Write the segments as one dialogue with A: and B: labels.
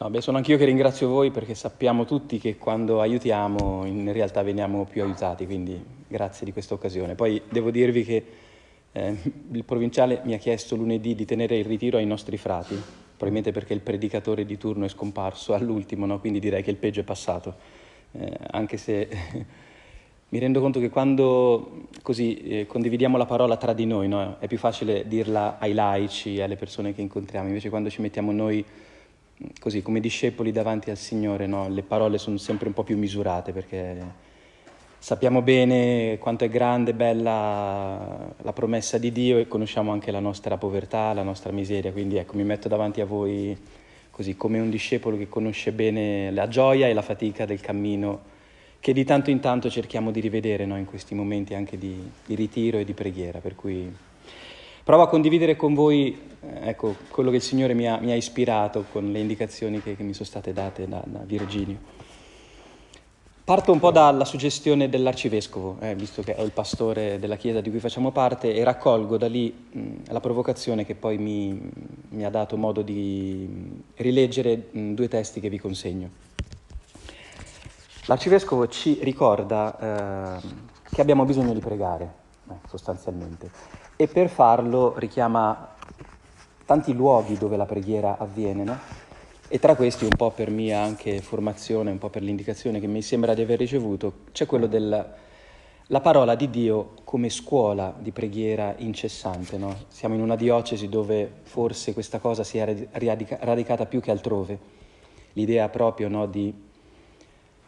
A: No, beh, sono anch'io che ringrazio voi perché sappiamo tutti che quando aiutiamo in realtà veniamo più aiutati, quindi grazie di questa occasione. Poi devo dirvi che eh, il provinciale mi ha chiesto lunedì di tenere il ritiro ai nostri frati, probabilmente perché il predicatore di turno è scomparso all'ultimo, no? quindi direi che il peggio è passato, eh, anche se mi rendo conto che quando così eh, condividiamo la parola tra di noi no? è più facile dirla ai laici, alle persone che incontriamo, invece quando ci mettiamo noi così come discepoli davanti al Signore, no? le parole sono sempre un po' più misurate perché sappiamo bene quanto è grande e bella la promessa di Dio e conosciamo anche la nostra povertà, la nostra miseria, quindi ecco mi metto davanti a voi così come un discepolo che conosce bene la gioia e la fatica del cammino che di tanto in tanto cerchiamo di rivedere no? in questi momenti anche di, di ritiro e di preghiera, per cui Provo a condividere con voi ecco, quello che il Signore mi ha, mi ha, ispirato con le indicazioni che, che mi sono state date da, da, Virginio. Parto un po' dalla suggestione dell'arcivescovo, eh, visto che è il pastore della chiesa di cui facciamo parte, e raccolgo da lì mh, la provocazione che poi mi, mi, ha dato modo di rileggere mh, due testi che vi consegno. L'arcivescovo ci ricorda eh, che abbiamo bisogno di pregare, sostanzialmente e per farlo richiama tanti luoghi dove la preghiera avviene, no? E tra questi, un po' per mia anche formazione, un po' per l'indicazione che mi sembra di aver ricevuto, c'è quello della parola di Dio come scuola di preghiera incessante. No? Siamo in una diocesi dove forse questa cosa si è radica- radicata più che altrove. L'idea proprio no, di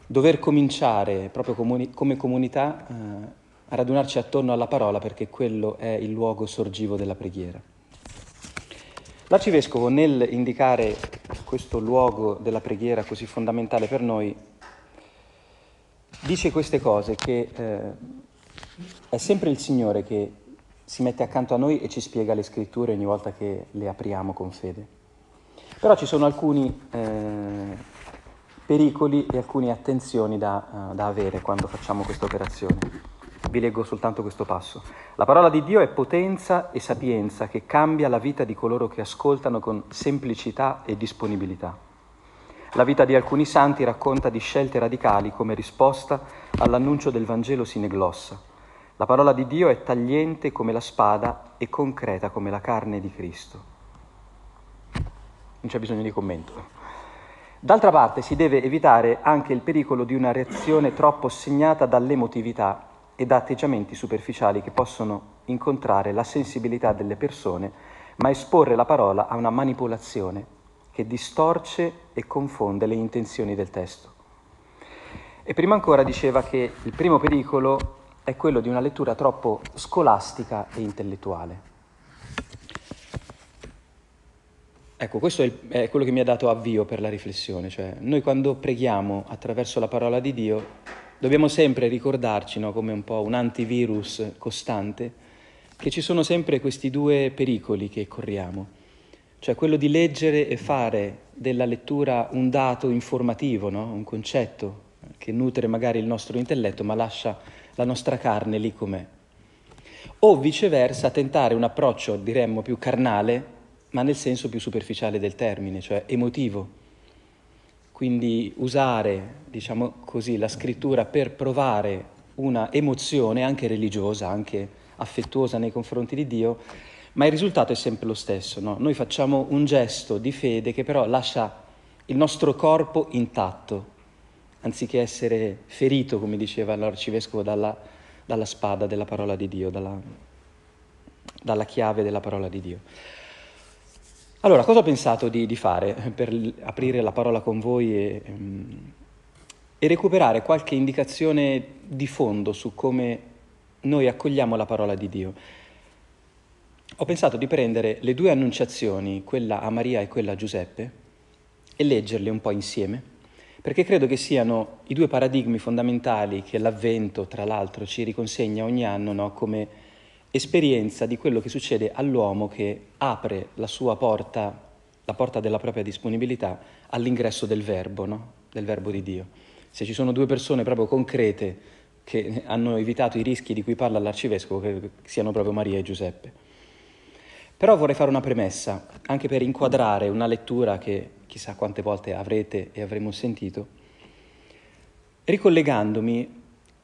A: dover cominciare proprio comuni- come comunità eh, a radunarci attorno alla parola perché quello è il luogo sorgivo della preghiera. L'arcivescovo nel indicare questo luogo della preghiera così fondamentale per noi dice queste cose che eh, è sempre il Signore che si mette accanto a noi e ci spiega le scritture ogni volta che le apriamo con fede. Però ci sono alcuni eh, pericoli e alcune attenzioni da, uh, da avere quando facciamo questa operazione. Vi leggo soltanto questo passo. La parola di Dio è potenza e sapienza che cambia la vita di coloro che ascoltano con semplicità e disponibilità. La vita di alcuni santi racconta di scelte radicali come risposta all'annuncio del Vangelo sineglossa. La parola di Dio è tagliente come la spada e concreta come la carne di Cristo. Non c'è bisogno di commento. D'altra parte si deve evitare anche il pericolo di una reazione troppo segnata dall'emotività e da atteggiamenti superficiali che possono incontrare la sensibilità delle persone, ma esporre la parola a una manipolazione che distorce e confonde le intenzioni del testo. E prima ancora diceva che il primo pericolo è quello di una lettura troppo scolastica e intellettuale. Ecco, questo è, è, quello che mi ha dato avvio per la riflessione, cioè noi quando preghiamo attraverso la parola di Dio dobbiamo sempre ricordarci, no, come un po' un antivirus costante, che ci sono sempre questi due pericoli che corriamo, cioè quello di leggere e fare della lettura un dato informativo, no? un concetto che nutre magari il nostro intelletto ma lascia la nostra carne lì com'è. O viceversa tentare un approccio, diremmo, più carnale, ma nel senso più superficiale del termine, cioè emotivo quindi usare, diciamo così, la scrittura per provare una emozione anche religiosa, anche affettuosa nei confronti di Dio, ma il risultato è sempre lo stesso. No? Noi facciamo un gesto di fede che però lascia il nostro corpo intatto, anziché essere ferito, come diceva l'arcivescovo, dalla, dalla spada della parola di Dio, dalla, dalla chiave della parola di Dio. Allora, cosa ho pensato di, di fare per aprire la parola con voi e, um, e recuperare qualche indicazione di fondo su come noi accogliamo la parola di Dio? Ho pensato di prendere le due annunciazioni, quella a Maria e quella a Giuseppe, e leggerle un po' insieme, perché credo che siano i due paradigmi fondamentali che l'avvento, tra l'altro, ci riconsegna ogni anno no? come esperienza di quello che succede all'uomo che apre la sua porta, la porta della propria disponibilità all'ingresso del verbo, no? del verbo di Dio. Se ci sono due persone proprio concrete che hanno evitato i rischi di cui parla l'arcivescovo, che siano proprio Maria e Giuseppe. Però vorrei fare una premessa, anche per inquadrare una lettura che chissà quante volte avrete e avremo sentito, ricollegandomi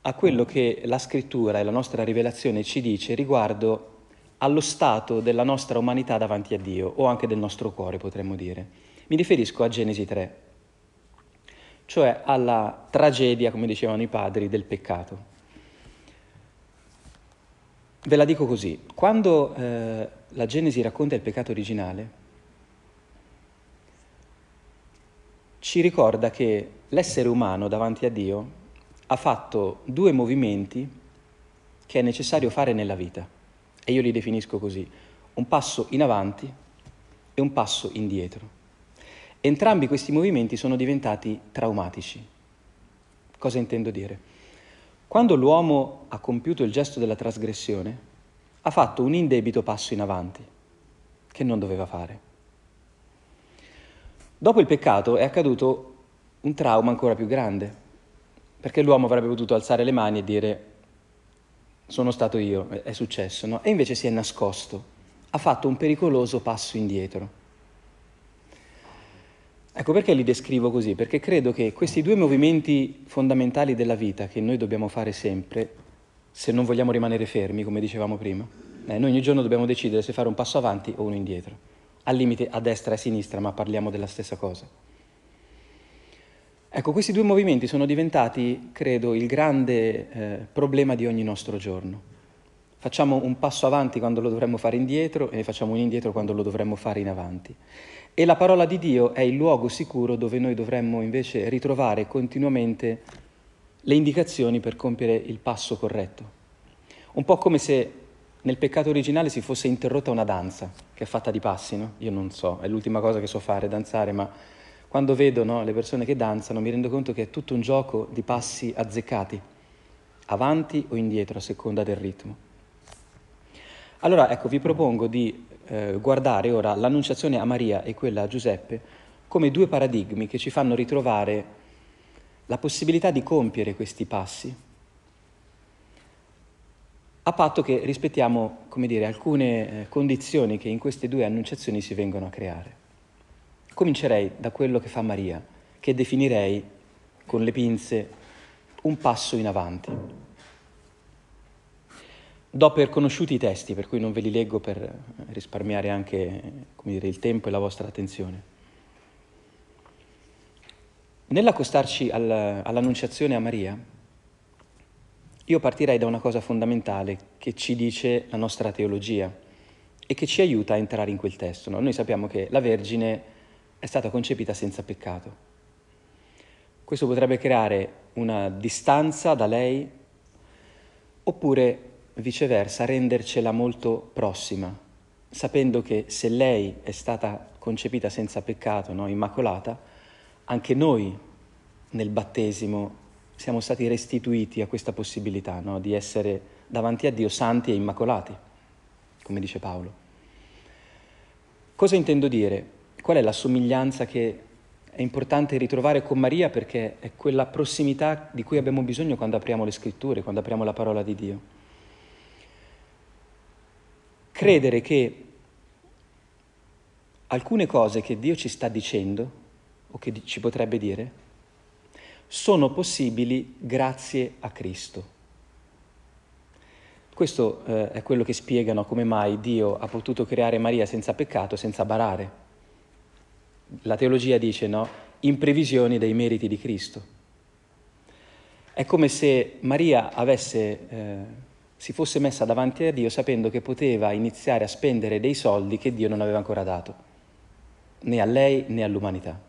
A: a quello che la scrittura e la nostra rivelazione ci dice riguardo allo stato della nostra umanità davanti a Dio, o anche del nostro cuore potremmo dire. Mi riferisco a Genesi 3, cioè alla tragedia, come dicevano i padri, del peccato. Ve la dico così, quando eh, la Genesi racconta il peccato originale, ci ricorda che l'essere umano davanti a Dio ha fatto due movimenti che è necessario fare nella vita, e io li definisco così, un passo in avanti e un passo indietro. Entrambi questi movimenti sono diventati traumatici. Cosa intendo dire? Quando l'uomo ha compiuto il gesto della trasgressione, ha fatto un indebito passo in avanti, che non doveva fare. Dopo il peccato è accaduto un trauma ancora più grande, perché l'uomo avrebbe potuto alzare le mani e dire sono stato io, è successo, no? E invece si è nascosto, ha fatto un pericoloso passo indietro. Ecco perché li descrivo così, perché credo che questi due movimenti fondamentali della vita che noi dobbiamo fare sempre, se non vogliamo rimanere fermi, come dicevamo prima, eh, noi ogni giorno dobbiamo decidere se fare un passo avanti o uno indietro, al limite a destra e a sinistra, ma parliamo della stessa cosa. Ecco, questi due movimenti sono diventati, credo, il grande eh, problema di ogni nostro giorno. Facciamo un passo avanti quando lo dovremmo fare indietro e facciamo un indietro quando lo dovremmo fare in avanti. E la parola di Dio è il luogo sicuro dove noi dovremmo invece ritrovare continuamente le indicazioni per compiere il passo corretto. Un po' come se nel peccato originale si fosse interrotta una danza che è fatta di passi, no? Io non so, è l'ultima cosa che so fare, danzare, ma quando vedo no, le persone che danzano mi rendo conto che è tutto un gioco di passi azzeccati, avanti o indietro a seconda del ritmo. Allora ecco, vi propongo di eh, guardare ora l'annunciazione a Maria e quella a Giuseppe come due paradigmi che ci fanno ritrovare la possibilità di compiere questi passi, a patto che rispettiamo, come dire, alcune eh, condizioni che in queste due annunciazioni si vengono a creare. Comincerei da quello che fa Maria, che definirei con le pinze un passo in avanti. Do per conosciuti i testi, per cui non ve li leggo per risparmiare anche dire, il tempo e la vostra attenzione. Nell'accostarci al, all'annunciazione a Maria, io partirei da una cosa fondamentale che ci dice la nostra teologia e che ci aiuta a entrare in quel testo. No? Noi sappiamo che la Vergine è stata concepita senza peccato. Questo potrebbe creare una distanza da lei oppure viceversa rendercela molto prossima, sapendo che se lei è stata concepita senza peccato, no, immacolata, anche noi nel battesimo siamo stati restituiti a questa possibilità no, di essere davanti a Dio santi e immacolati, come dice Paolo. Cosa intendo dire? Qual è la somiglianza che è importante ritrovare con Maria perché è quella prossimità di cui abbiamo bisogno quando apriamo le scritture, quando apriamo la parola di Dio? credere che alcune cose che Dio ci sta dicendo o che ci potrebbe dire sono possibili grazie a Cristo. Questo eh, è quello che spiegano come mai Dio ha potuto creare Maria senza peccato, senza barare. La teologia dice, no, in previsione dei meriti di Cristo. È come se Maria avesse eh, si fosse messa davanti a Dio sapendo che poteva iniziare a spendere dei soldi che Dio non aveva ancora dato, né a lei né all'umanità.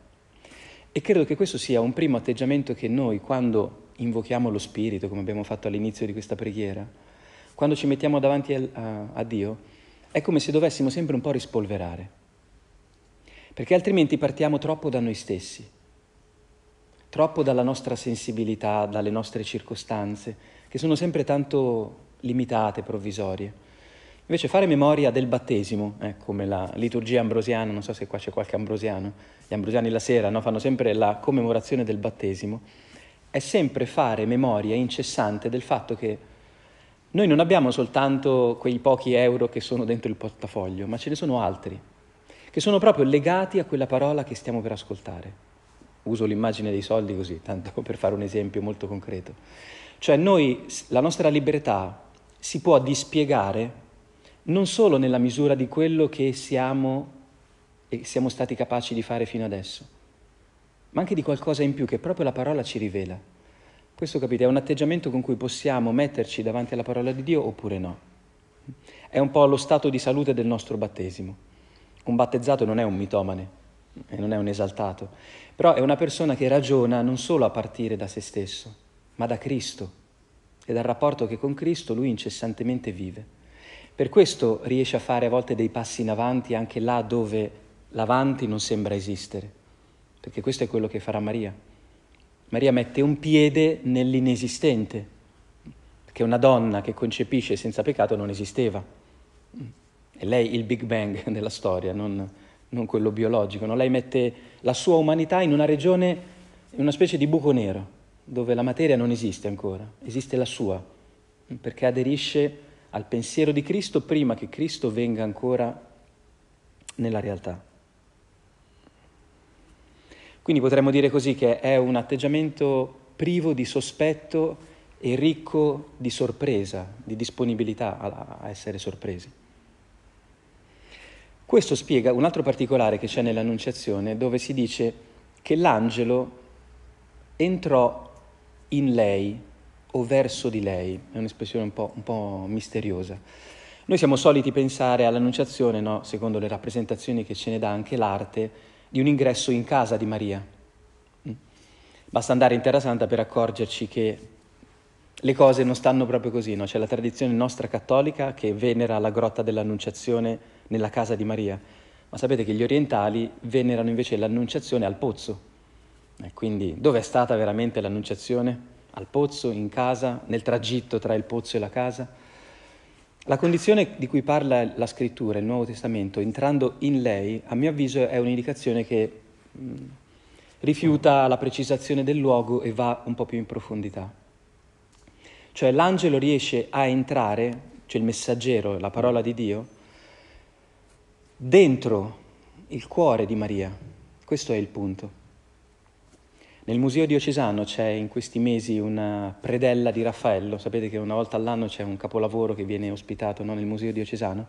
A: E credo che questo sia un primo atteggiamento che noi, quando invochiamo lo Spirito, come abbiamo fatto all'inizio di questa preghiera, quando ci mettiamo davanti a, a, a Dio, è come se dovessimo sempre un po' rispolverare, perché altrimenti partiamo troppo da noi stessi, troppo dalla nostra sensibilità, dalle nostre circostanze, che sono sempre tanto limitate, provvisorie. Invece fare memoria del battesimo, eh, come la liturgia ambrosiana, non so se qua c'è qualche ambrosiano, gli ambrosiani la sera no, fanno sempre la commemorazione del battesimo, è sempre fare memoria incessante del fatto che Noi non abbiamo soltanto quei pochi euro che sono dentro il portafoglio, ma ce ne sono altri, che sono proprio legati a quella parola che stiamo per ascoltare. Uso l'immagine dei soldi così, tanto per fare un esempio molto concreto. Cioè noi, la nostra libertà si può dispiegare non solo nella misura di quello che siamo e siamo stati capaci di fare fino adesso, ma anche di qualcosa in più che proprio la parola ci rivela. Questo capite, è un atteggiamento con cui possiamo metterci davanti alla parola di Dio oppure no. È un po' lo stato di salute del nostro battesimo. Un battezzato non è un mitomane non è un esaltato, però è una persona che ragiona non solo a partire da se stesso, ma da Cristo e dal rapporto che con Cristo lui incessantemente vive. Per questo riesce a fare a volte dei passi in avanti anche là dove l'avanti non sembra esistere, perché questo è quello che farà Maria. Maria mette un piede nell'inesistente, perché una donna che concepisce senza peccato non esisteva. È lei il Big Bang della storia, non, non quello biologico. No? Lei mette la sua umanità in una regione, in una specie di buco nero, dove la materia non esiste ancora, esiste la sua, perché aderisce al pensiero di Cristo prima che Cristo venga ancora nella realtà. Quindi potremmo dire così che è un atteggiamento privo di sospetto e ricco di sorpresa, di disponibilità a, essere sorpresi. Questo spiega un altro particolare che c'è nell'Annunciazione, dove si dice che l'angelo entrò in lei o verso di lei, è un'espressione un po', un po misteriosa. Noi siamo soliti pensare all'Annunciazione, no? secondo le rappresentazioni che ce ne dà anche l'arte, di un ingresso in casa di Maria. Mm. Basta andare in Terra Santa per accorgerci che le cose non stanno proprio così, no? c'è la tradizione nostra cattolica che venera la grotta dell'Annunciazione nella casa di Maria, ma sapete che gli orientali venerano invece l'Annunciazione al pozzo. E quindi dove è stata veramente l'Annunciazione? Al pozzo, in casa, nel tragitto tra il pozzo e la casa? La condizione di cui parla la scrittura, il Nuovo Testamento, entrando in lei, a mio avviso è un'indicazione che mh, rifiuta la precisazione del luogo e va un po' più in profondità. Cioè l'angelo riesce a entrare, cioè il messaggero, la parola di Dio, dentro il cuore di Maria. Questo è il punto. Nel Museo diocesano c'è in questi mesi una predella di Raffaello, sapete che una volta all'anno c'è un capolavoro che viene ospitato no, nel Museo diocesano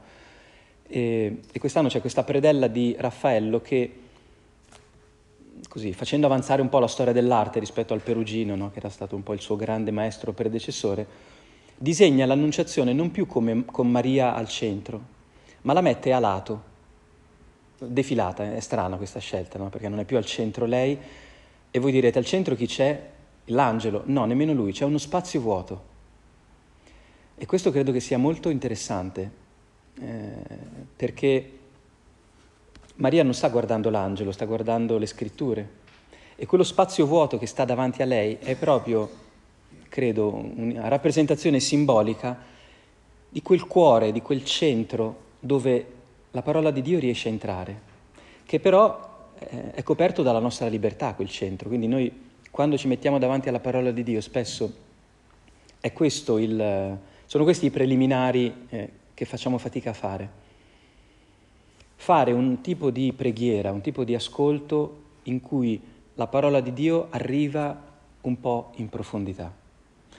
A: e, e quest'anno c'è questa predella di Raffaello che, così, facendo avanzare un po' la storia dell'arte rispetto al Perugino, no, che era stato un po' il suo grande maestro predecessore, disegna l'Annunciazione non più come, con Maria al centro, ma la mette a lato, defilata, è strana questa scelta, no? perché non è più al centro lei, e voi direte, al centro chi c'è? L'angelo. No, nemmeno lui, c'è uno spazio vuoto. E questo credo che sia molto interessante, eh, perché Maria non sta guardando l'angelo, sta guardando le scritture. E quello spazio vuoto che sta davanti a lei è proprio, credo, una rappresentazione simbolica di quel cuore, di quel centro dove la parola di Dio riesce a entrare, che però eh, è coperto dalla nostra libertà quel centro, quindi noi quando ci mettiamo davanti alla parola di Dio spesso il, sono questi i preliminari eh, che facciamo fatica a fare. Fare un tipo di preghiera, un tipo di ascolto in cui la parola di Dio arriva un po' in profondità.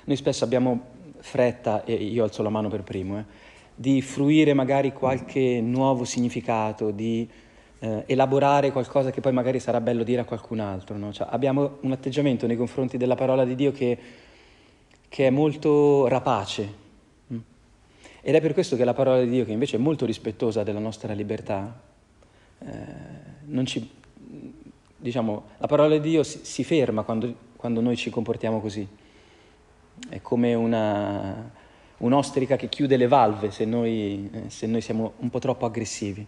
A: Noi spesso abbiamo fretta, e io alzo la mano per primo, eh, di fruire magari qualche nuovo significato, di eh, elaborare qualcosa che poi magari sarà bello dire a qualcun altro. No? Cioè, abbiamo un atteggiamento nei confronti della parola di Dio che, che è molto rapace. Mm? Ed è per questo che la parola di Dio, che invece è molto rispettosa della nostra libertà, eh, non ci, diciamo, la parola di Dio si, si ferma quando, quando, noi ci comportiamo così. È come una, un'ostrica che chiude le valve se noi, eh, se noi siamo un po' troppo aggressivi.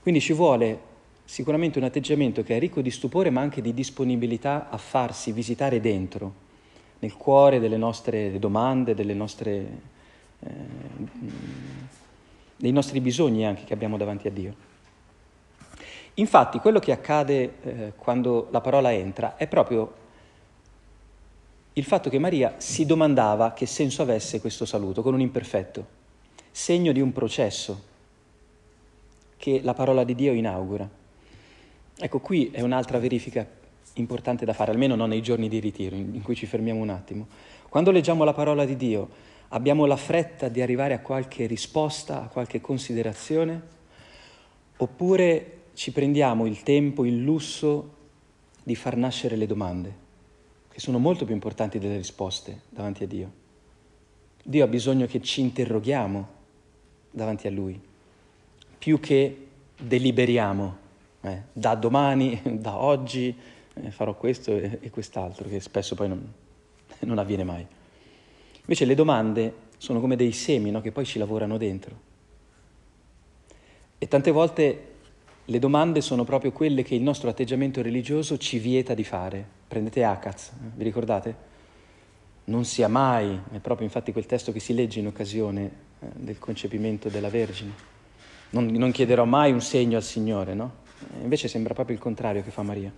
A: Quindi ci vuole sicuramente un atteggiamento che è ricco di stupore ma anche di disponibilità a farsi visitare dentro, nel cuore delle nostre domande, delle nostre, eh, dei nostri bisogni anche che abbiamo davanti a Dio. Infatti quello che accade eh, quando la parola entra è proprio il fatto che Maria si domandava che senso avesse questo saluto con un imperfetto, segno di un processo che la parola di Dio inaugura. Ecco, qui è un'altra verifica importante da fare, almeno non nei giorni di ritiro, in cui ci fermiamo un attimo. Quando leggiamo la parola di Dio, abbiamo la fretta di arrivare a qualche risposta, a qualche considerazione, oppure ci prendiamo il tempo, il lusso di far nascere le domande, che sono molto più importanti delle risposte davanti a Dio. Dio ha bisogno che ci interroghiamo davanti a Lui, più che deliberiamo, eh, da domani, da oggi eh, farò questo e, e, quest'altro, che spesso poi non, non, avviene mai. Invece le domande sono come dei semi no, che poi ci lavorano dentro. E tante volte le domande sono proprio quelle che il nostro atteggiamento religioso ci vieta di fare. Prendete Akaz, eh, vi ricordate? Non sia mai, è proprio infatti quel testo che si legge in occasione eh, del concepimento della Vergine. Non, non, chiederò mai un segno al Signore, no? Eh, invece sembra proprio il contrario che fa Maria.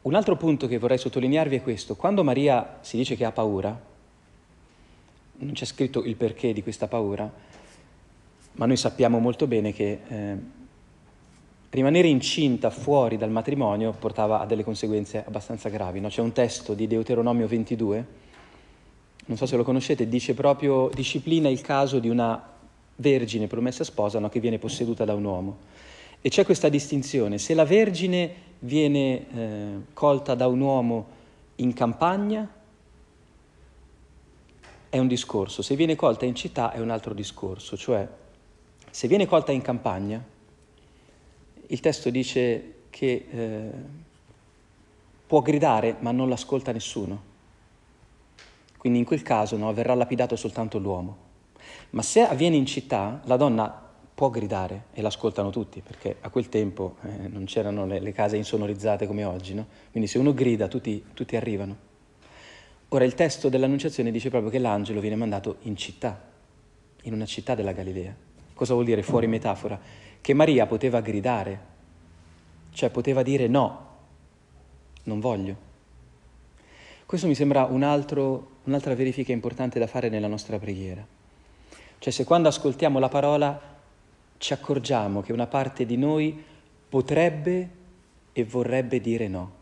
A: Un altro punto che vorrei sottolinearvi è questo. Quando Maria si dice che ha paura, non c'è scritto il perché di questa paura, ma noi sappiamo molto bene che eh, rimanere incinta fuori dal matrimonio portava a delle conseguenze abbastanza gravi. No? C'è un testo di Deuteronomio 22, non so se lo conoscete, dice proprio, disciplina il caso di una vergine promessa sposa no? che viene posseduta da un uomo. E c'è questa distinzione, se la vergine viene eh, colta da un uomo in campagna, è un discorso, se viene colta in città è un altro discorso, cioè se viene colta in campagna, il testo dice che eh, può gridare ma non l'ascolta nessuno. Quindi in quel caso no, verrà lapidato soltanto l'uomo. Ma se avviene in città, la donna può gridare e l'ascoltano tutti, perché a quel tempo eh, non c'erano le, le, case insonorizzate come oggi, no? Quindi se uno grida tutti, tutti arrivano. Ora il testo dell'Annunciazione dice proprio che l'angelo viene mandato in città, in una città della Galilea. Cosa vuol dire fuori metafora? Che Maria poteva gridare, cioè poteva dire no, non voglio. Questo mi sembra un altro, un'altra verifica importante da fare nella nostra preghiera. Cioè se quando ascoltiamo la parola ci accorgiamo che una parte di noi potrebbe e vorrebbe dire no.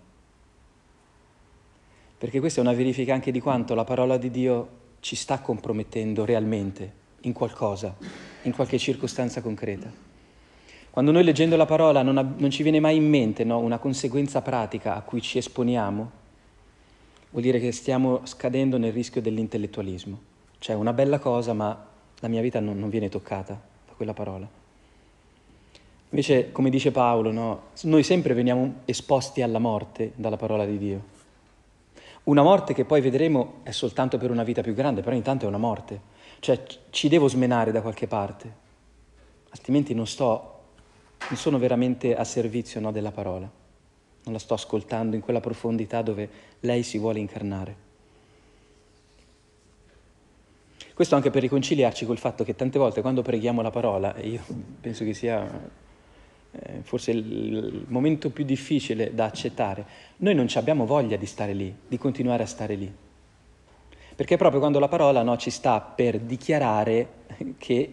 A: Perché questa è una verifica anche di quanto la parola di Dio ci sta compromettendo realmente in qualcosa, in qualche circostanza concreta. Quando noi leggendo la parola non, ab- non ci viene mai in mente no, una conseguenza pratica a cui ci esponiamo, vuol dire che stiamo scadendo nel rischio dell'intellettualismo. Cioè una bella cosa, ma la mia vita non, non viene toccata da quella parola. Invece, come dice Paolo, no, noi sempre veniamo esposti alla morte dalla parola di Dio. Una morte che poi vedremo è soltanto per una vita più grande, però intanto è una morte. Cioè ci devo smenare da qualche parte, altrimenti non sto, non sono veramente a servizio no, della parola, non la sto ascoltando in quella profondità dove lei si vuole incarnare. Questo anche per riconciliarci col fatto che tante volte quando preghiamo la parola, e io penso che sia eh, forse il momento più difficile da accettare, noi non abbiamo voglia di stare lì, di continuare a stare lì. Perché proprio quando la parola no, ci sta per dichiarare che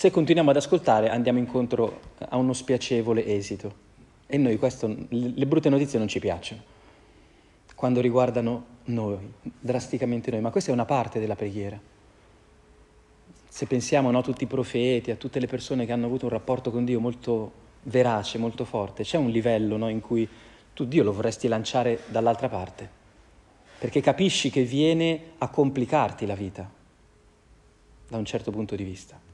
A: se continuiamo ad ascoltare andiamo incontro a uno spiacevole esito. E noi questo, le brutte notizie non ci piacciono, quando riguardano noi, drasticamente noi, ma questa è una parte della preghiera. Se pensiamo no, a tutti i profeti, a tutte le persone che hanno avuto un rapporto con Dio molto verace, molto forte, c'è un livello no, in cui tu Dio lo vorresti lanciare dall'altra parte perché capisci che viene a complicarti la vita, da un certo punto di vista.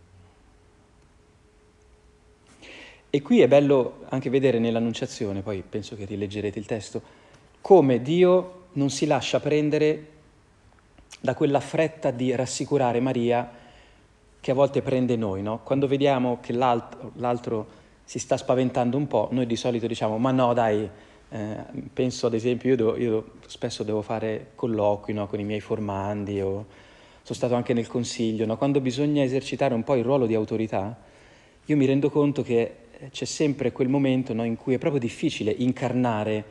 A: E qui è bello anche vedere nell'Annunciazione, poi penso che rileggerete il testo, come Dio non si lascia prendere da quella fretta di rassicurare Maria che a volte prende noi. No? Quando vediamo che l'altro, l'altro si sta spaventando un po', noi di solito diciamo ma no dai, eh, penso ad esempio, io, devo, io, spesso devo fare colloqui no, con i miei formandi, o sono stato anche nel consiglio, no? quando bisogna esercitare un po' il ruolo di autorità, io mi rendo conto che c'è sempre quel momento no, in cui è proprio difficile incarnare,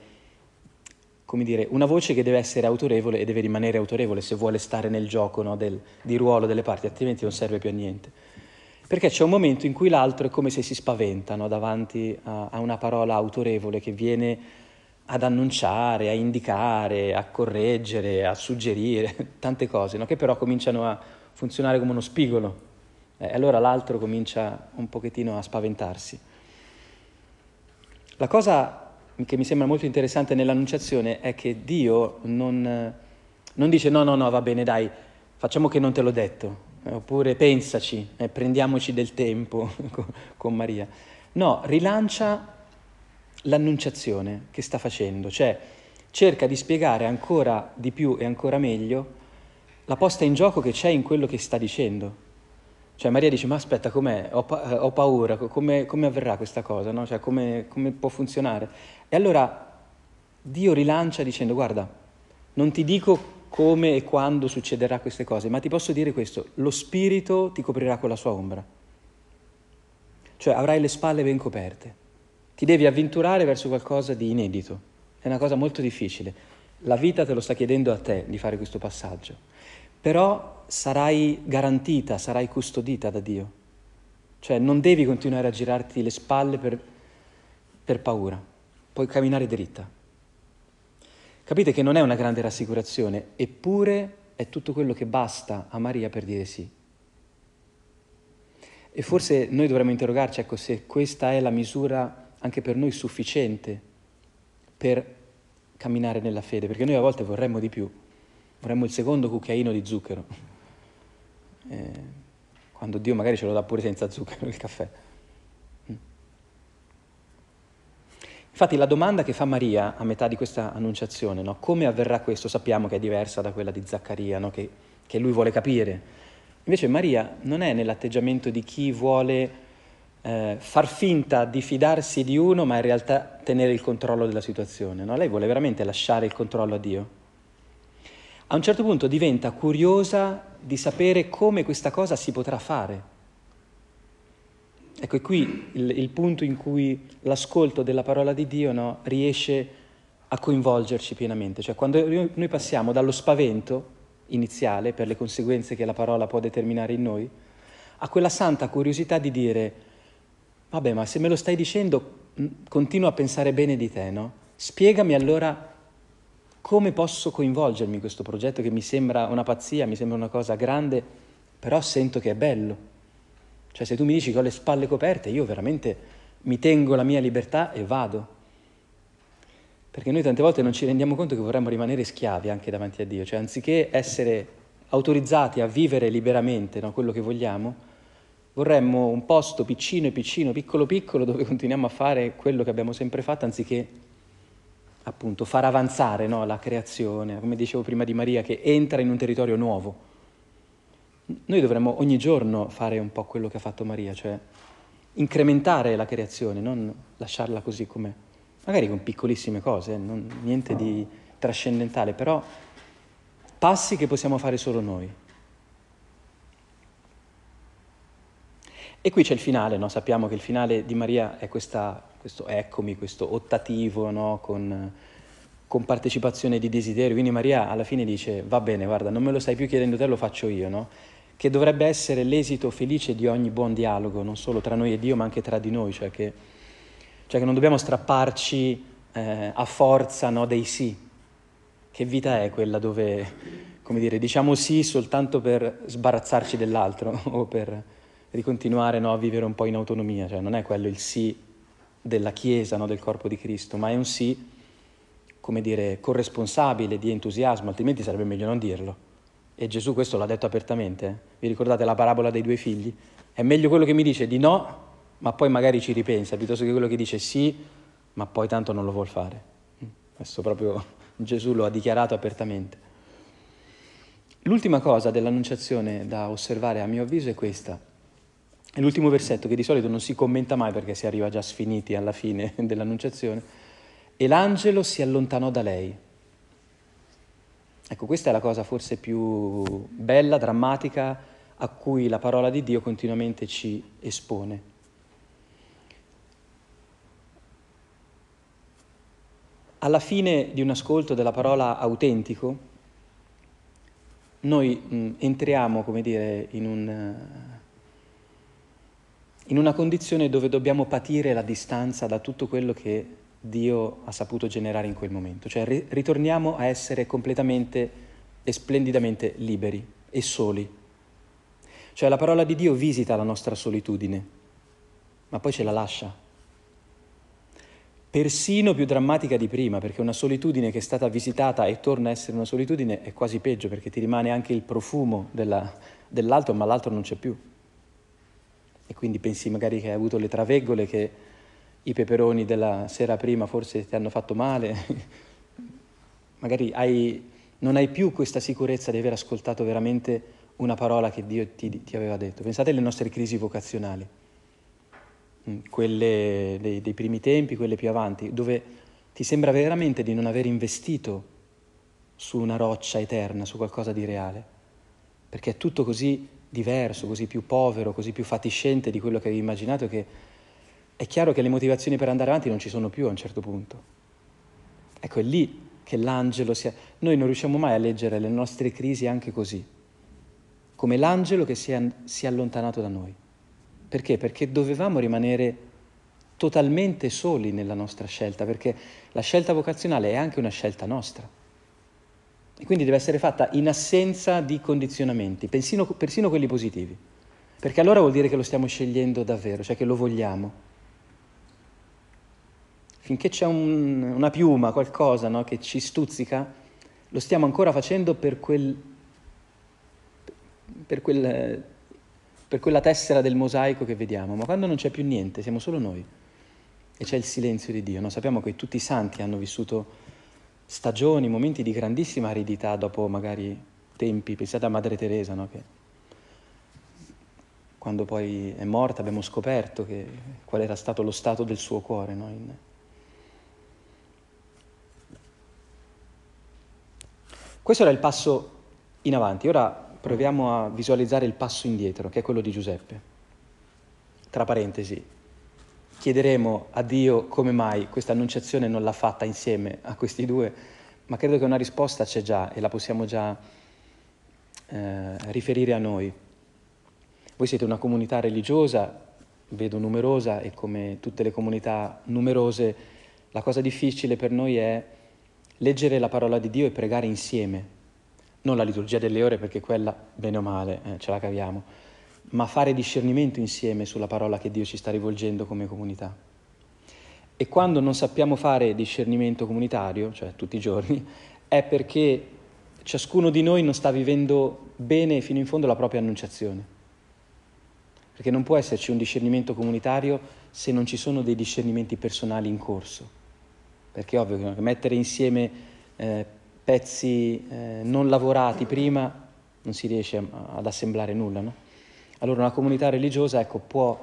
A: come dire, una voce che deve essere autorevole e deve rimanere autorevole se vuole stare nel gioco no, del, di ruolo delle parti, altrimenti non serve più a niente. Perché c'è un momento in cui l'altro è come se si spaventa davanti a, a una parola autorevole che viene ad annunciare, a indicare, a correggere, a suggerire, tante cose, no? che però cominciano a funzionare come uno spigolo. E eh, allora l'altro comincia un pochettino a spaventarsi. La cosa che mi sembra molto interessante nell'annunciazione è che Dio non, non dice no, no, no, va bene, dai, facciamo che non te l'ho detto, eh, oppure pensaci, eh, prendiamoci del tempo con Maria. No, rilancia l'annunciazione che sta facendo, cioè cerca di spiegare ancora di più e ancora meglio la posta in gioco che c'è in quello che sta dicendo. Cioè Maria dice, ma aspetta, com'è? Ho, pa- ho paura, come, come, avverrà questa cosa? No? Cioè, come, come può funzionare? E allora Dio rilancia dicendo, guarda, non ti dico come e quando succederà queste cose, ma ti posso dire questo, lo Spirito ti coprirà con la sua ombra. Cioè avrai le spalle ben coperte. Ti devi avventurare verso qualcosa di inedito. È una cosa molto difficile. La vita te lo sta chiedendo a te di fare questo passaggio però sarai garantita, sarai custodita da Dio. Cioè non devi continuare a girarti le spalle per, per paura, puoi camminare dritta. Capite che non è una grande rassicurazione, eppure è tutto quello che basta a Maria per dire sì. E forse noi dovremmo interrogarci, ecco, se questa è la misura anche per noi sufficiente per camminare nella fede, perché noi a volte vorremmo di più. Vorremmo il secondo cucchiaino di zucchero, eh, quando Dio magari ce lo dà pure senza zucchero il caffè. Mm. Infatti la domanda che fa Maria a metà di questa annunciazione, no? come avverrà questo, sappiamo che è diversa da quella di Zaccaria, no? che, che lui vuole capire. Invece Maria non è nell'atteggiamento di chi vuole eh, far finta di fidarsi di uno, ma in realtà tenere il controllo della situazione. No? Lei vuole veramente lasciare il controllo a Dio a un certo punto diventa curiosa di sapere come questa cosa si potrà fare. Ecco, è qui il, il punto in cui l'ascolto della parola di Dio no, riesce a coinvolgerci pienamente. Cioè quando noi passiamo dallo spavento iniziale per le conseguenze che la parola può determinare in noi, a quella santa curiosità di dire, vabbè, ma se me lo stai dicendo, continuo a pensare bene di te, no? Spiegami allora come posso coinvolgermi in questo progetto che mi sembra una pazzia, mi sembra una cosa grande, però sento che è bello. Cioè se tu mi dici che ho le spalle coperte, io veramente mi tengo la mia libertà e vado. Perché noi tante volte non ci rendiamo conto che vorremmo rimanere schiavi anche davanti a Dio, cioè anziché essere autorizzati a vivere liberamente no, quello che vogliamo, vorremmo un posto piccino e piccino, piccolo piccolo, dove continuiamo a fare quello che abbiamo sempre fatto, anziché appunto far avanzare no, la creazione, come dicevo prima di Maria, che entra in un territorio nuovo. Noi dovremmo ogni giorno fare un po' quello che ha fatto Maria, cioè incrementare la creazione, non lasciarla così com'è, magari con piccolissime cose, non, niente di trascendentale, però passi che possiamo fare solo noi. E qui c'è il finale, no? sappiamo che il finale di Maria è questa, questo eccomi, questo ottativo no? con, con, partecipazione di desiderio. Quindi Maria alla fine dice va bene, guarda, non me lo stai più chiedendo te, lo faccio io, no? che dovrebbe essere l'esito felice di ogni buon dialogo, non solo tra noi e Dio, ma anche tra di noi, cioè che, cioè che non dobbiamo strapparci eh, a forza dei sì. Che vita è quella dove, come dire, diciamo sì soltanto per sbarazzarci dell'altro o per di continuare no, a vivere un po' in autonomia, cioè non è quello il sì della Chiesa, no, del corpo di Cristo, ma è un sì, come dire, corresponsabile di entusiasmo, altrimenti sarebbe meglio non dirlo. E Gesù questo l'ha detto apertamente. Eh? Vi ricordate la parabola dei due figli? È meglio quello che mi dice di no, ma poi magari ci ripensa, piuttosto che quello che dice sì, ma poi tanto non lo vuol fare. Questo proprio Gesù lo ha dichiarato apertamente. L'ultima cosa dell'annunciazione da osservare a mio avviso è questa. E l'ultimo versetto, che di solito non si commenta mai perché si arriva già sfiniti alla fine dell'annunciazione, e l'angelo si allontanò da lei. Ecco, questa è la cosa forse più bella, drammatica, a cui la parola di Dio continuamente ci espone. Alla fine di un ascolto della parola autentico, noi mh, entriamo, come dire, in un in una condizione dove dobbiamo patire la distanza da tutto quello che Dio ha saputo generare in quel momento, cioè ri- ritorniamo a essere completamente e splendidamente liberi e soli. Cioè la parola di Dio visita la nostra solitudine, ma poi ce la lascia persino più drammatica di prima, perché una solitudine che è stata visitata e torna a essere una solitudine è quasi peggio, perché ti rimane anche il profumo della, dell'altro, ma l'altro non c'è più. E quindi pensi magari che hai avuto le traveggole, che i peperoni della sera prima forse ti hanno fatto male, magari hai, non hai più questa sicurezza di aver ascoltato veramente una parola che Dio ti, ti aveva detto. Pensate alle nostre crisi vocazionali. Mm, quelle dei, dei primi tempi, quelle più avanti, dove ti sembra veramente di non aver investito su una roccia eterna, su qualcosa di reale, perché è tutto così diverso, così più povero, così più fatiscente di quello che avevi immaginato che è chiaro che le motivazioni per andare avanti non ci sono più a un certo punto. Ecco, è lì che l'angelo si è... Noi non riusciamo mai a leggere le nostre crisi anche così, come l'angelo che si è, si è allontanato da noi. Perché? Perché dovevamo rimanere totalmente soli nella nostra scelta, perché la scelta vocazionale è anche una scelta nostra. E quindi deve essere fatta in assenza di condizionamenti, persino, persino quelli positivi. Perché allora vuol dire che lo stiamo scegliendo davvero, cioè che lo vogliamo. Finché c'è un, una piuma, qualcosa no, che ci stuzzica, lo stiamo ancora facendo per quel, per quel per quella tessera del mosaico che vediamo, ma quando non c'è più niente, siamo solo noi e c'è il silenzio di Dio. No? Sappiamo che tutti i santi hanno vissuto stagioni, momenti di grandissima aridità dopo magari tempi, pensate a Madre Teresa, no? che quando poi è morta abbiamo scoperto che, qual era stato lo stato del suo cuore. No? In... Questo era il passo in avanti. Ora proviamo a visualizzare il passo indietro, che è quello di Giuseppe. Tra parentesi, chiederemo a Dio come mai questa annunciazione non l'ha fatta insieme a questi due, ma credo che una risposta c'è già e la possiamo già eh, riferire a noi. Voi siete una comunità religiosa, vedo numerosa e come tutte le comunità numerose, la cosa difficile per noi è leggere la parola di Dio e pregare insieme non la liturgia delle ore perché quella, bene o male, eh, ce la caviamo, ma fare discernimento insieme sulla parola che Dio ci sta rivolgendo come comunità. E quando non sappiamo fare discernimento comunitario, cioè tutti i giorni, è perché ciascuno di noi non sta vivendo bene fino in fondo la propria annunciazione. Perché non può esserci un discernimento comunitario se non ci sono dei discernimenti personali in corso. Perché è ovvio che mettere insieme eh, pezzi eh, non lavorati prima non si riesce ad assemblare nulla. No? Allora una comunità religiosa ecco, può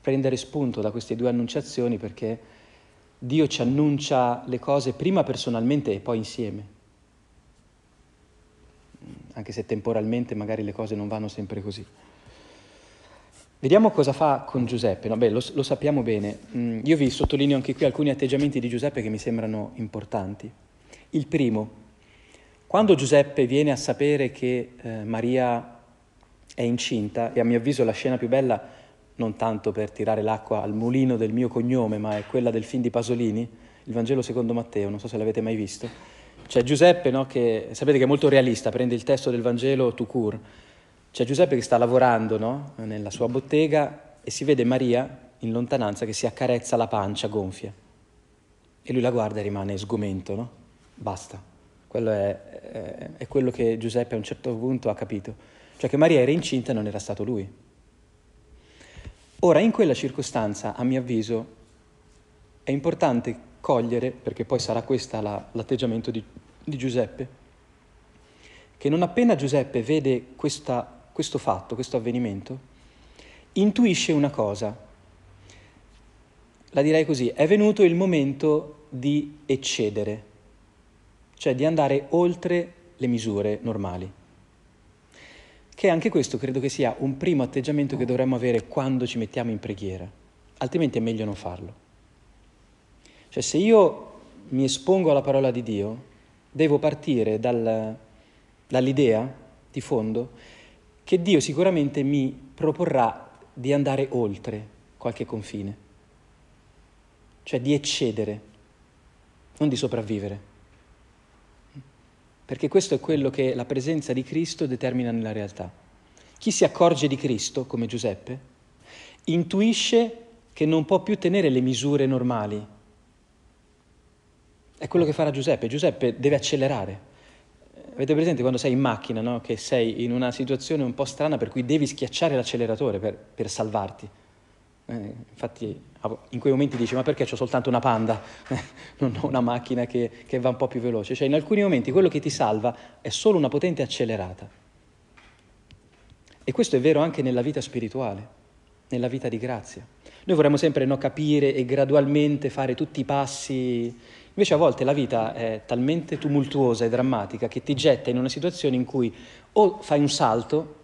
A: prendere spunto da queste due annunciazioni perché Dio ci annuncia le cose prima personalmente e poi insieme. Anche se temporalmente magari le cose non vanno sempre così. Vediamo cosa fa con Giuseppe. No, beh, lo, lo, sappiamo bene. Mm, io vi sottolineo anche qui alcuni atteggiamenti di Giuseppe che mi sembrano importanti. Il primo, quando Giuseppe viene a sapere che eh, Maria è incinta, e a mio avviso la scena più bella, non tanto per tirare l'acqua al mulino del mio cognome, ma è quella del film di Pasolini, il Vangelo secondo Matteo, non so se l'avete mai visto. C'è Giuseppe, no, che sapete che è molto realista, prende il testo del Vangelo tout court. C'è Giuseppe che sta lavorando no, nella sua bottega e si vede Maria in lontananza che si accarezza la pancia gonfia. E lui la guarda e rimane sgomento, no? Basta. Quello è, è, è quello che Giuseppe a un certo punto ha capito, cioè che Maria era incinta e non era stato lui. Ora, in quella circostanza, a mio avviso, è importante cogliere, perché poi sarà questo la, l'atteggiamento di, di, Giuseppe, che non appena Giuseppe vede questa, questo fatto, questo avvenimento, intuisce una cosa. La direi così, è venuto il momento di eccedere cioè di andare oltre le misure normali. Che anche questo credo che sia un primo atteggiamento che dovremmo avere quando ci mettiamo in preghiera, altrimenti è meglio non farlo. Cioè se io mi espongo alla parola di Dio, devo partire dal, dall'idea di fondo che Dio sicuramente mi proporrà di andare oltre qualche confine, cioè di eccedere, non di sopravvivere. Perché questo è quello che la presenza di Cristo determina nella realtà. Chi si accorge di Cristo, come Giuseppe, intuisce che non può più tenere le misure normali. È quello che farà Giuseppe. Giuseppe deve accelerare. Avete presente quando sei in macchina, no? che sei in una situazione un po' strana per cui devi schiacciare l'acceleratore per, per salvarti? Eh, infatti in quei momenti dici ma perché ho soltanto una panda, non ho una macchina che, che va un po' più veloce? Cioè in alcuni momenti quello che ti salva è solo una potente accelerata. E questo è vero anche nella vita spirituale, nella vita di grazia. Noi vorremmo sempre no, capire e gradualmente fare tutti i passi, invece a volte la vita è talmente tumultuosa e drammatica che ti getta in una situazione in cui o fai un salto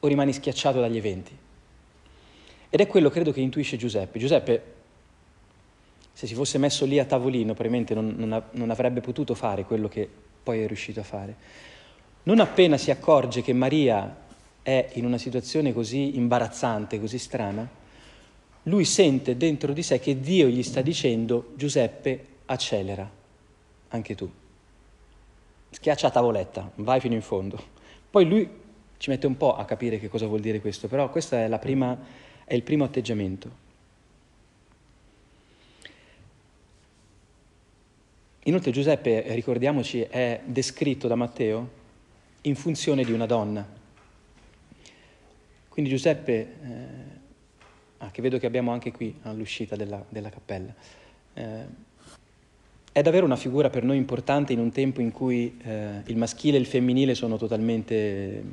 A: o rimani schiacciato dagli eventi. Ed è quello credo che intuisce Giuseppe. Giuseppe, se si fosse messo lì a tavolino, probabilmente non, non, non avrebbe potuto fare quello che poi è riuscito a fare. Non appena si accorge che Maria è in una situazione così imbarazzante, così strana, lui sente dentro di sé che Dio gli sta dicendo Giuseppe accelera, anche tu. Schiaccia a tavoletta, vai fino in fondo. Poi lui ci mette un po' a capire che cosa vuol dire questo, però questo è, prima, è il primo atteggiamento. Inoltre Giuseppe, ricordiamoci, è descritto da Matteo in funzione di una donna. Quindi Giuseppe eh, ah, che vedo che abbiamo anche qui all'uscita della, della cappella. Eh, è davvero una figura per noi importante in un tempo in cui eh, il maschile e il femminile sono totalmente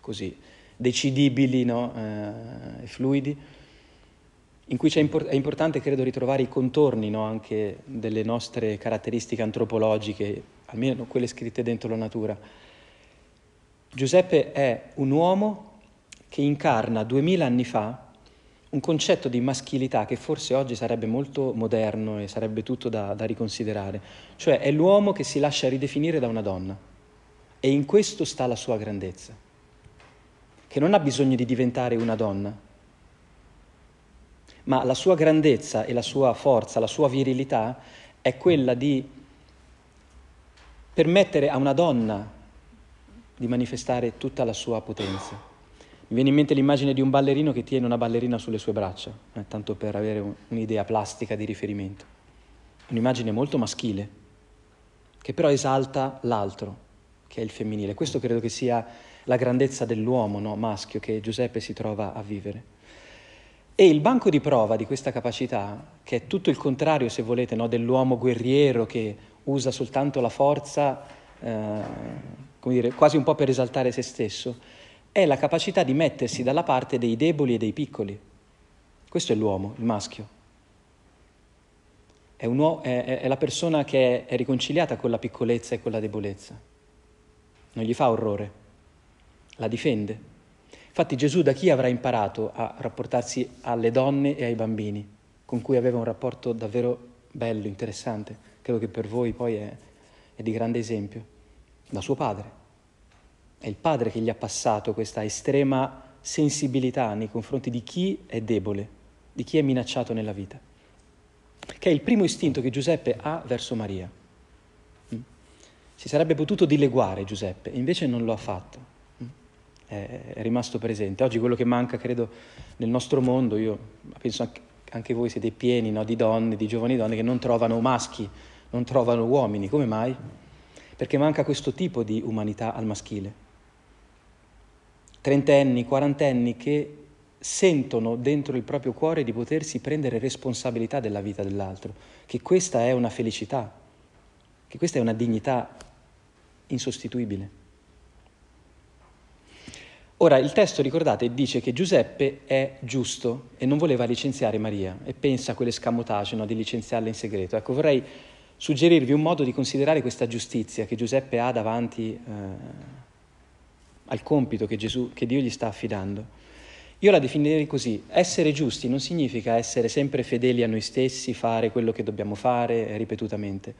A: così decidibili no? eh, fluidi, in cui import- è importante, credo, ritrovare i contorni no? anche delle nostre caratteristiche antropologiche, almeno quelle scritte dentro la natura. Giuseppe è un uomo che incarna duemila anni fa un concetto di maschilità che forse oggi sarebbe molto moderno e sarebbe tutto da, da, riconsiderare, cioè è l'uomo che si lascia ridefinire da una donna e in questo sta la sua grandezza, che non ha bisogno di diventare una donna, ma la sua grandezza e la sua forza, la sua virilità è quella di permettere a una donna di manifestare tutta la sua potenza. Mi viene in mente l'immagine di un ballerino che tiene una ballerina sulle sue braccia, eh, tanto per avere un, un'idea plastica di riferimento. Un'immagine molto maschile, che però esalta l'altro, che è il femminile. Questo credo che sia la grandezza dell'uomo no? maschio che Giuseppe si trova a vivere. E il banco di prova di questa capacità, che è tutto il contrario, se volete, no? dell'uomo guerriero che usa soltanto la forza, eh, come dire, quasi un po' per esaltare se stesso, è la capacità di mettersi dalla parte dei deboli e dei piccoli. Questo è l'uomo, il maschio. È, uomo, è, è la persona che è riconciliata con la piccolezza e con la debolezza. Non gli fa orrore, la difende. Infatti Gesù da chi avrà imparato a rapportarsi alle donne e ai bambini, con cui aveva un rapporto davvero bello, interessante? Credo che per voi poi è, è di grande esempio. Da suo padre. È il padre che gli ha passato questa estrema sensibilità nei confronti di chi è debole, di chi è minacciato nella vita, che è il primo istinto che Giuseppe ha verso Maria. Mm? Si sarebbe potuto dileguare Giuseppe, invece non lo ha fatto, è rimasto presente. Oggi quello che manca, credo, nel nostro mondo, io penso anche, anche voi siete pieni no, di donne, di giovani donne che non trovano maschi, non trovano uomini. Come mai? Perché manca questo tipo di umanità al maschile trentenni, quarantenni che sentono dentro il proprio cuore di potersi prendere responsabilità della vita dell'altro, che questa è una felicità, che questa è una dignità insostituibile. Ora, il testo, ricordate, dice che Giuseppe è giusto e non voleva licenziare Maria e pensa a quell'escamotage no, di licenziarla in segreto. Ecco, vorrei suggerirvi un modo di considerare questa giustizia che Giuseppe ha davanti eh, al compito che, Gesù, che Dio gli sta affidando. Io la definirei così, essere giusti non significa essere sempre fedeli a noi stessi, fare quello che dobbiamo fare ripetutamente,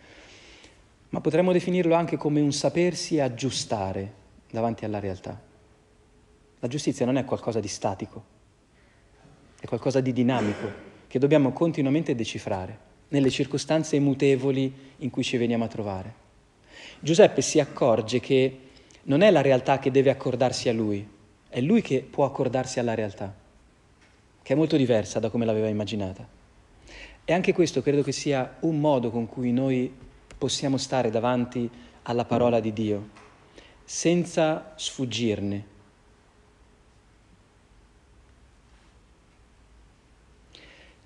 A: ma potremmo definirlo anche come un sapersi aggiustare davanti alla realtà. La giustizia non è qualcosa di statico, è qualcosa di dinamico che dobbiamo continuamente decifrare nelle circostanze mutevoli in cui ci veniamo a trovare. Giuseppe si accorge che non è la realtà che deve accordarsi a lui, è lui che può accordarsi alla realtà, che è molto diversa da come l'aveva immaginata. E anche questo credo che sia un modo con cui noi possiamo stare davanti alla parola di Dio, senza sfuggirne.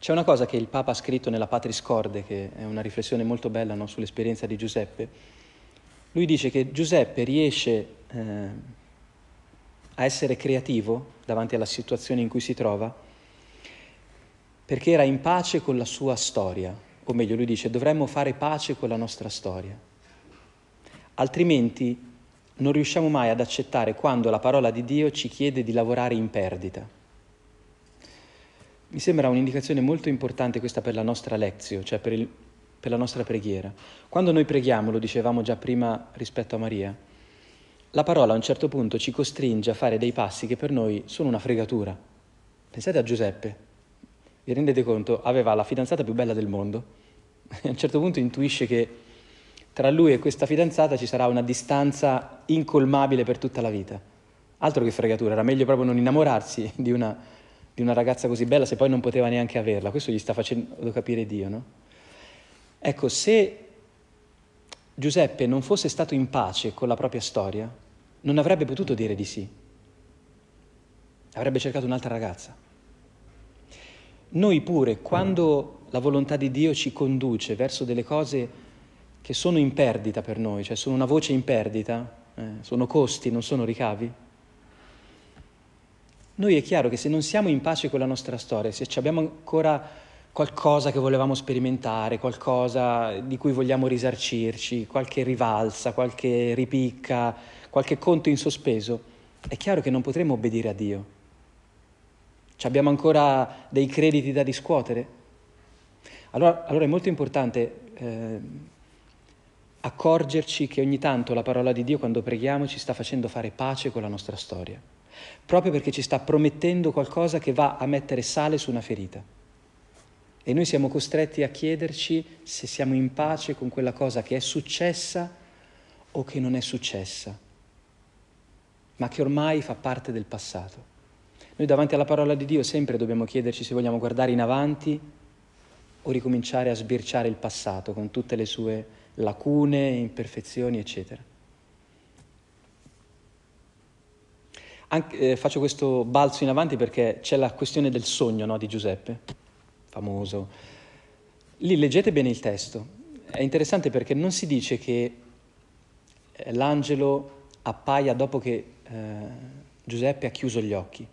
A: C'è una cosa che il Papa ha scritto nella Patris Corde, che è una riflessione molto bella no, sull'esperienza di Giuseppe. Lui dice che Giuseppe riesce eh, a essere creativo davanti alla situazione in cui si trova perché era in pace con la sua storia, o meglio lui dice dovremmo fare pace con la nostra storia, altrimenti non riusciamo mai ad accettare quando la parola di Dio ci chiede di lavorare in perdita. Mi sembra un'indicazione molto importante questa per la nostra lezione, cioè per, il, per la nostra preghiera. Quando noi preghiamo, lo dicevamo già prima rispetto a Maria, la parola a un certo punto ci costringe a fare dei passi che per noi sono una fregatura. Pensate a Giuseppe, vi rendete conto, aveva la fidanzata più bella del mondo e a un certo punto intuisce che tra lui e questa fidanzata ci sarà una distanza incolmabile per tutta la vita. Altro che fregatura, era meglio proprio non innamorarsi di una, di una ragazza così bella se poi non poteva neanche averla. Questo gli sta facendo capire Dio, no? Ecco, se Giuseppe non fosse stato in pace con la propria storia, non avrebbe potuto dire di sì. Avrebbe cercato un'altra ragazza. Noi pure, quando la volontà di Dio ci conduce verso delle cose che sono in perdita per noi, cioè sono una voce in perdita, eh, sono costi, non sono ricavi, noi è chiaro che se non siamo in pace con la nostra storia, se abbiamo ancora qualcosa che volevamo sperimentare, qualcosa di cui vogliamo risarcirci, qualche rivalsa, qualche ripicca, qualche conto in sospeso, è chiaro che non potremo obbedire a Dio. Ci abbiamo ancora dei crediti da riscuotere? Allora, allora è molto importante eh, accorgerci che ogni tanto la parola di Dio quando preghiamo ci sta facendo fare pace con la nostra storia, proprio perché ci sta promettendo qualcosa che va a mettere sale su una ferita. E noi siamo costretti a chiederci se siamo in pace con quella cosa che è successa o che non è successa, ma che ormai fa parte del passato. Noi davanti alla parola di Dio sempre dobbiamo chiederci se vogliamo guardare in avanti o ricominciare a sbirciare il passato con tutte le sue lacune, imperfezioni, eccetera. Anche, eh, faccio questo balzo in avanti perché c'è la questione del sogno no, di Giuseppe famoso. Lì leggete bene il testo. È interessante perché non si dice che eh, l'angelo appaia dopo che eh, Giuseppe ha chiuso gli occhi.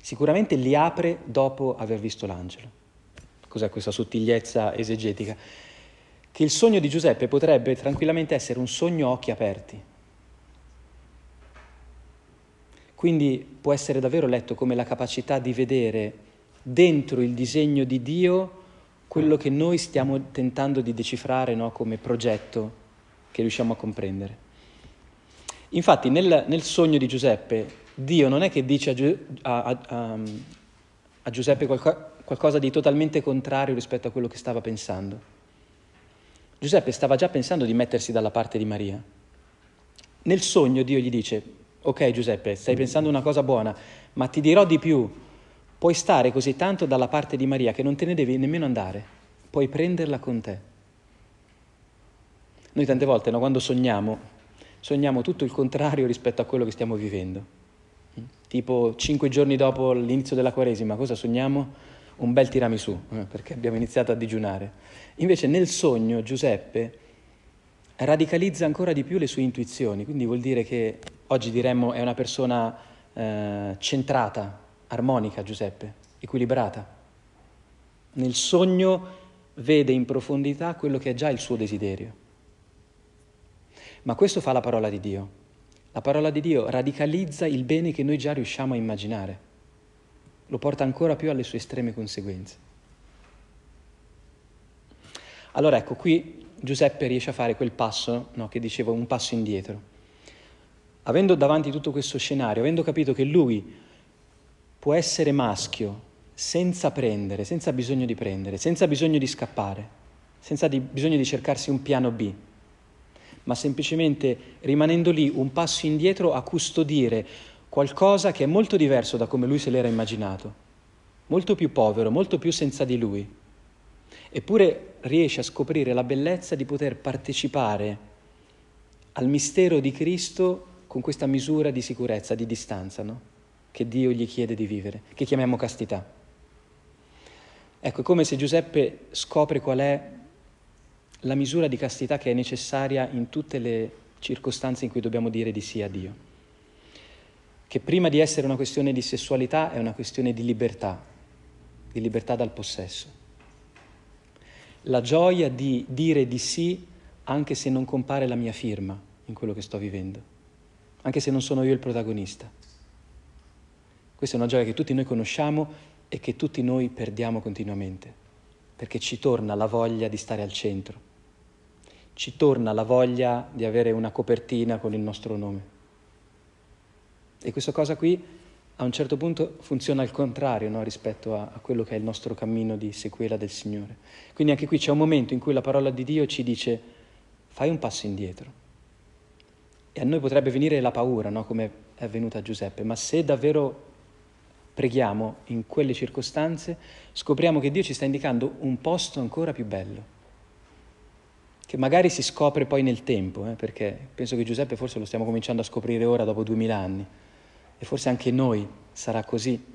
A: Sicuramente li apre dopo aver visto l'angelo. Cos'è questa sottigliezza esegetica? Che il sogno di Giuseppe potrebbe tranquillamente essere un sogno a occhi aperti. Quindi può essere davvero letto come la capacità di vedere dentro il disegno di Dio quello che noi stiamo tentando di decifrare no, come progetto che riusciamo a comprendere. Infatti nel, nel, sogno di Giuseppe Dio non è che dice a, a, a, a Giuseppe qualco, qualcosa di totalmente contrario rispetto a quello che stava pensando. Giuseppe stava già pensando di mettersi dalla parte di Maria. Nel sogno Dio gli dice, ok Giuseppe, stai pensando una cosa buona, ma ti dirò di più, Puoi stare così tanto dalla parte di Maria che non te ne devi nemmeno andare, puoi prenderla con te. Noi tante volte, no, quando sogniamo, sogniamo tutto il contrario rispetto a quello che stiamo vivendo. Tipo cinque giorni dopo l'inizio della Quaresima, cosa sogniamo? Un bel tiramisù, eh, perché abbiamo iniziato a digiunare. Invece nel sogno Giuseppe radicalizza ancora di più le sue intuizioni, quindi vuol dire che oggi diremmo è una persona eh, centrata armonica, Giuseppe, equilibrata. Nel sogno vede in profondità quello che è già il suo desiderio. Ma questo fa la parola di Dio. La parola di Dio radicalizza il bene che noi già riusciamo a immaginare. lo porta ancora più alle sue estreme conseguenze. Allora ecco, qui Giuseppe riesce a fare quel passo no, che dicevo, un passo indietro. Avendo davanti tutto questo scenario, avendo capito che lui può essere maschio senza prendere, senza bisogno di prendere, senza bisogno di scappare, senza di bisogno di cercarsi un piano B, ma semplicemente rimanendo lì un passo indietro a custodire qualcosa che è molto diverso da come lui se l'era immaginato, molto più povero, molto più senza di lui. Eppure riesce a scoprire la bellezza di poter partecipare al mistero di Cristo con questa misura di sicurezza, di distanza, no? che Dio gli chiede di vivere, che chiamiamo castità. Ecco, è come se Giuseppe scopre qual è la misura di castità che è necessaria in tutte le circostanze in cui dobbiamo dire di sì a Dio. Che prima di essere una questione di sessualità è una questione di libertà, di libertà dal possesso. La gioia di dire di sì anche se non compare la mia firma in quello che sto vivendo, anche se non sono io il protagonista. Questa è una gioia che tutti noi conosciamo e che tutti noi perdiamo continuamente, perché ci torna la voglia di stare al centro ci torna la voglia di avere una copertina con il nostro nome. E questa cosa qui a un certo punto funziona al contrario no? rispetto a, a, quello che è il nostro cammino di sequela del Signore. Quindi anche qui c'è un momento in cui la parola di Dio ci dice fai un passo indietro. E a noi potrebbe venire la paura, no? come è avvenuta a Giuseppe, ma se davvero preghiamo in quelle circostanze, scopriamo che Dio ci sta indicando un posto ancora più bello che magari si scopre poi nel tempo, eh, perché penso che Giuseppe forse lo stiamo cominciando a scoprire ora dopo duemila anni, e forse anche noi sarà così,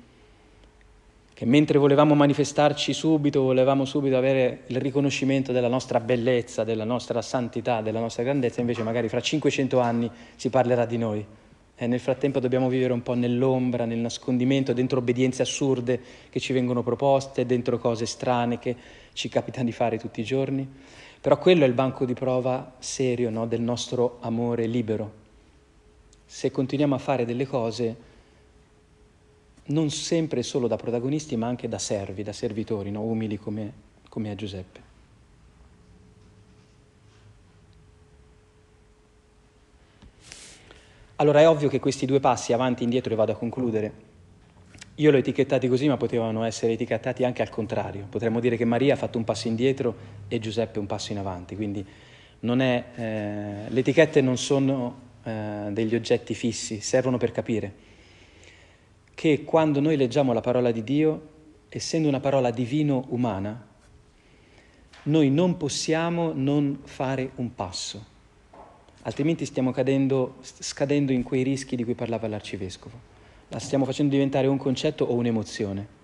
A: che mentre volevamo manifestarci subito, volevamo subito avere il riconoscimento della nostra bellezza, della nostra santità, della nostra grandezza, invece magari fra 500 anni si parlerà di noi. E nel frattempo dobbiamo vivere un po' nell'ombra, nel nascondimento, dentro obbedienze assurde che ci vengono proposte, dentro cose strane che ci capita di fare tutti i giorni. Però quello è il banco di prova serio no, del nostro amore libero. Se continuiamo a fare delle cose non sempre solo da protagonisti, ma anche da servi, da servitori, no, umili come, come è Giuseppe. Allora è ovvio che questi due passi avanti e indietro, e vado a concludere, io l'ho etichettati così, ma potevano essere etichettati anche al contrario. Potremmo dire che Maria ha fatto un passo indietro e Giuseppe un passo in avanti. Quindi è, eh, le etichette non sono eh, degli oggetti fissi, servono per capire che quando noi leggiamo la parola di Dio, essendo una parola divino-umana, noi non possiamo non fare un passo, altrimenti stiamo cadendo, scadendo in quei rischi di cui parlava l'arcivescovo la stiamo facendo diventare un concetto o un'emozione.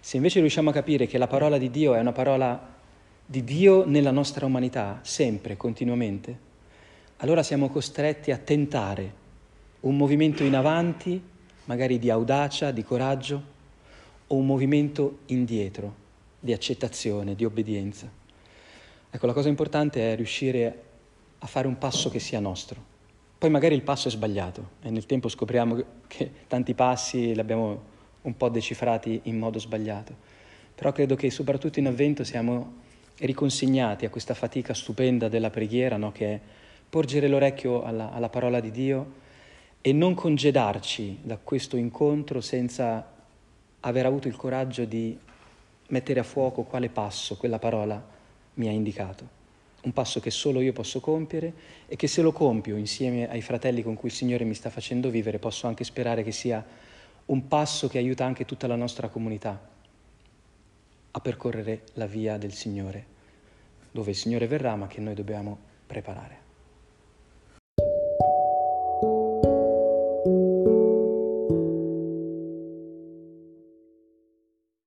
A: Se invece riusciamo a capire che la parola di Dio è una parola di Dio nella nostra umanità, sempre, continuamente, allora siamo costretti a tentare un movimento in avanti, magari di audacia, di coraggio, o un movimento indietro, di accettazione, di obbedienza. Ecco, la cosa importante è riuscire a fare un passo che sia nostro. Poi magari il passo è sbagliato e nel tempo scopriamo che tanti passi li abbiamo un po' decifrati in modo sbagliato. Però credo che soprattutto in avvento siamo riconsegnati a questa fatica stupenda della preghiera, no? che è porgere l'orecchio alla, alla parola di Dio e non congedarci da questo incontro senza aver avuto il coraggio di mettere a fuoco quale passo quella parola mi ha indicato un passo che solo io posso compiere e che se lo compio insieme ai fratelli con cui il Signore mi sta facendo vivere posso anche sperare che sia un passo che aiuta anche tutta la nostra comunità a percorrere la via del Signore, dove il Signore verrà ma che noi dobbiamo preparare.